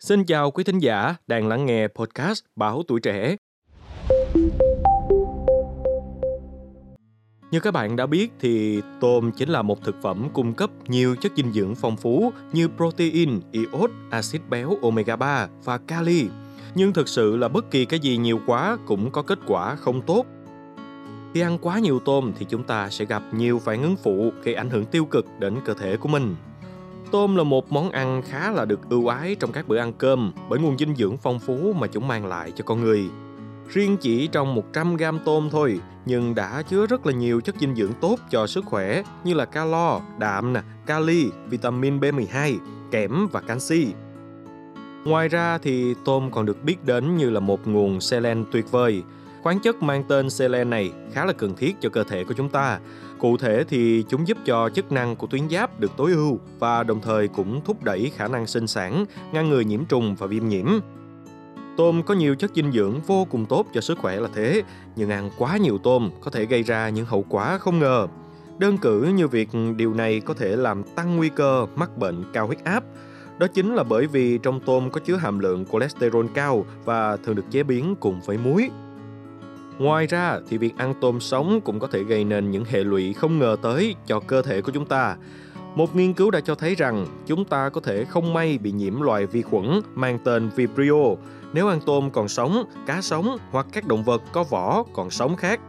Xin chào quý thính giả đang lắng nghe podcast Báo Tuổi Trẻ. Như các bạn đã biết thì tôm chính là một thực phẩm cung cấp nhiều chất dinh dưỡng phong phú như protein, iốt, axit béo omega 3 và kali. Nhưng thực sự là bất kỳ cái gì nhiều quá cũng có kết quả không tốt. Khi ăn quá nhiều tôm thì chúng ta sẽ gặp nhiều phản ứng phụ gây ảnh hưởng tiêu cực đến cơ thể của mình. Tôm là một món ăn khá là được ưu ái trong các bữa ăn cơm bởi nguồn dinh dưỡng phong phú mà chúng mang lại cho con người. Riêng chỉ trong 100 gram tôm thôi, nhưng đã chứa rất là nhiều chất dinh dưỡng tốt cho sức khỏe như là calo, đạm, nè, kali, vitamin B12, kẽm và canxi. Ngoài ra thì tôm còn được biết đến như là một nguồn selen tuyệt vời. Khoáng chất mang tên selen này khá là cần thiết cho cơ thể của chúng ta. Cụ thể thì chúng giúp cho chức năng của tuyến giáp được tối ưu và đồng thời cũng thúc đẩy khả năng sinh sản, ngăn ngừa nhiễm trùng và viêm nhiễm. Tôm có nhiều chất dinh dưỡng vô cùng tốt cho sức khỏe là thế, nhưng ăn quá nhiều tôm có thể gây ra những hậu quả không ngờ. Đơn cử như việc điều này có thể làm tăng nguy cơ mắc bệnh cao huyết áp. Đó chính là bởi vì trong tôm có chứa hàm lượng cholesterol cao và thường được chế biến cùng với muối. Ngoài ra thì việc ăn tôm sống cũng có thể gây nên những hệ lụy không ngờ tới cho cơ thể của chúng ta. Một nghiên cứu đã cho thấy rằng chúng ta có thể không may bị nhiễm loài vi khuẩn mang tên Vibrio nếu ăn tôm còn sống, cá sống hoặc các động vật có vỏ còn sống khác.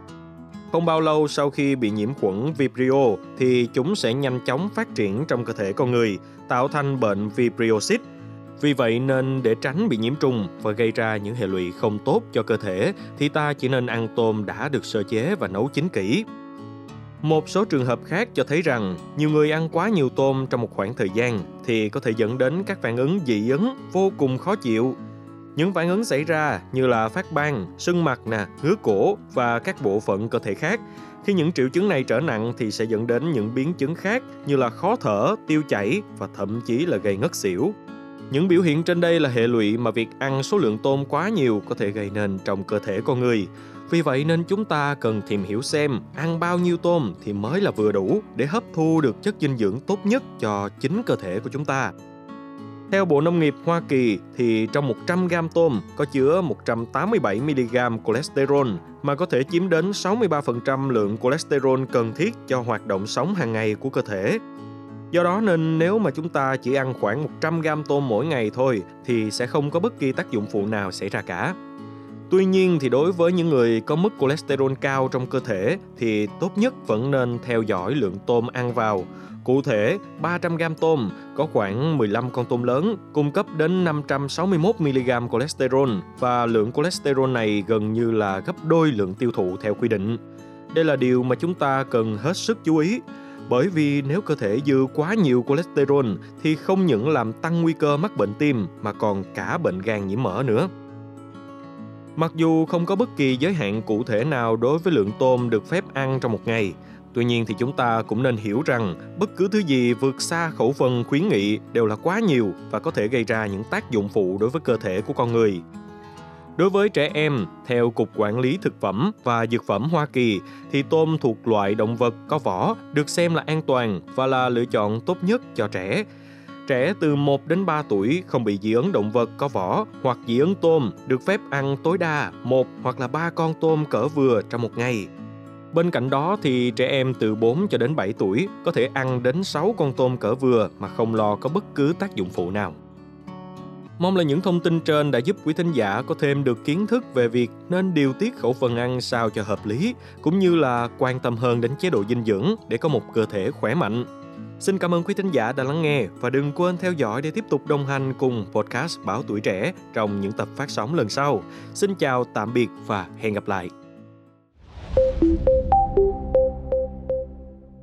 Không bao lâu sau khi bị nhiễm khuẩn Vibrio thì chúng sẽ nhanh chóng phát triển trong cơ thể con người, tạo thành bệnh Vibriosis. Vì vậy nên để tránh bị nhiễm trùng và gây ra những hệ lụy không tốt cho cơ thể thì ta chỉ nên ăn tôm đã được sơ chế và nấu chín kỹ. Một số trường hợp khác cho thấy rằng nhiều người ăn quá nhiều tôm trong một khoảng thời gian thì có thể dẫn đến các phản ứng dị ứng vô cùng khó chịu. Những phản ứng xảy ra như là phát ban, sưng mặt nè, ngứa cổ và các bộ phận cơ thể khác. Khi những triệu chứng này trở nặng thì sẽ dẫn đến những biến chứng khác như là khó thở, tiêu chảy và thậm chí là gây ngất xỉu. Những biểu hiện trên đây là hệ lụy mà việc ăn số lượng tôm quá nhiều có thể gây nên trong cơ thể con người. Vì vậy nên chúng ta cần tìm hiểu xem ăn bao nhiêu tôm thì mới là vừa đủ để hấp thu được chất dinh dưỡng tốt nhất cho chính cơ thể của chúng ta. Theo Bộ Nông nghiệp Hoa Kỳ thì trong 100 gram tôm có chứa 187 mg cholesterol mà có thể chiếm đến 63% lượng cholesterol cần thiết cho hoạt động sống hàng ngày của cơ thể. Do đó nên nếu mà chúng ta chỉ ăn khoảng 100 gram tôm mỗi ngày thôi thì sẽ không có bất kỳ tác dụng phụ nào xảy ra cả. Tuy nhiên thì đối với những người có mức cholesterol cao trong cơ thể thì tốt nhất vẫn nên theo dõi lượng tôm ăn vào. Cụ thể, 300 g tôm có khoảng 15 con tôm lớn cung cấp đến 561 mg cholesterol và lượng cholesterol này gần như là gấp đôi lượng tiêu thụ theo quy định. Đây là điều mà chúng ta cần hết sức chú ý bởi vì nếu cơ thể dư quá nhiều cholesterol thì không những làm tăng nguy cơ mắc bệnh tim mà còn cả bệnh gan nhiễm mỡ nữa. Mặc dù không có bất kỳ giới hạn cụ thể nào đối với lượng tôm được phép ăn trong một ngày, tuy nhiên thì chúng ta cũng nên hiểu rằng bất cứ thứ gì vượt xa khẩu phần khuyến nghị đều là quá nhiều và có thể gây ra những tác dụng phụ đối với cơ thể của con người. Đối với trẻ em, theo Cục Quản lý Thực phẩm và Dược phẩm Hoa Kỳ, thì tôm thuộc loại động vật có vỏ được xem là an toàn và là lựa chọn tốt nhất cho trẻ. Trẻ từ 1 đến 3 tuổi không bị dị ứng động vật có vỏ hoặc dị ứng tôm được phép ăn tối đa một hoặc là ba con tôm cỡ vừa trong một ngày. Bên cạnh đó thì trẻ em từ 4 cho đến 7 tuổi có thể ăn đến 6 con tôm cỡ vừa mà không lo có bất cứ tác dụng phụ nào. Mong là những thông tin trên đã giúp quý thính giả có thêm được kiến thức về việc nên điều tiết khẩu phần ăn sao cho hợp lý, cũng như là quan tâm hơn đến chế độ dinh dưỡng để có một cơ thể khỏe mạnh. Xin cảm ơn quý thính giả đã lắng nghe và đừng quên theo dõi để tiếp tục đồng hành cùng podcast Báo Tuổi Trẻ trong những tập phát sóng lần sau. Xin chào, tạm biệt và hẹn gặp lại.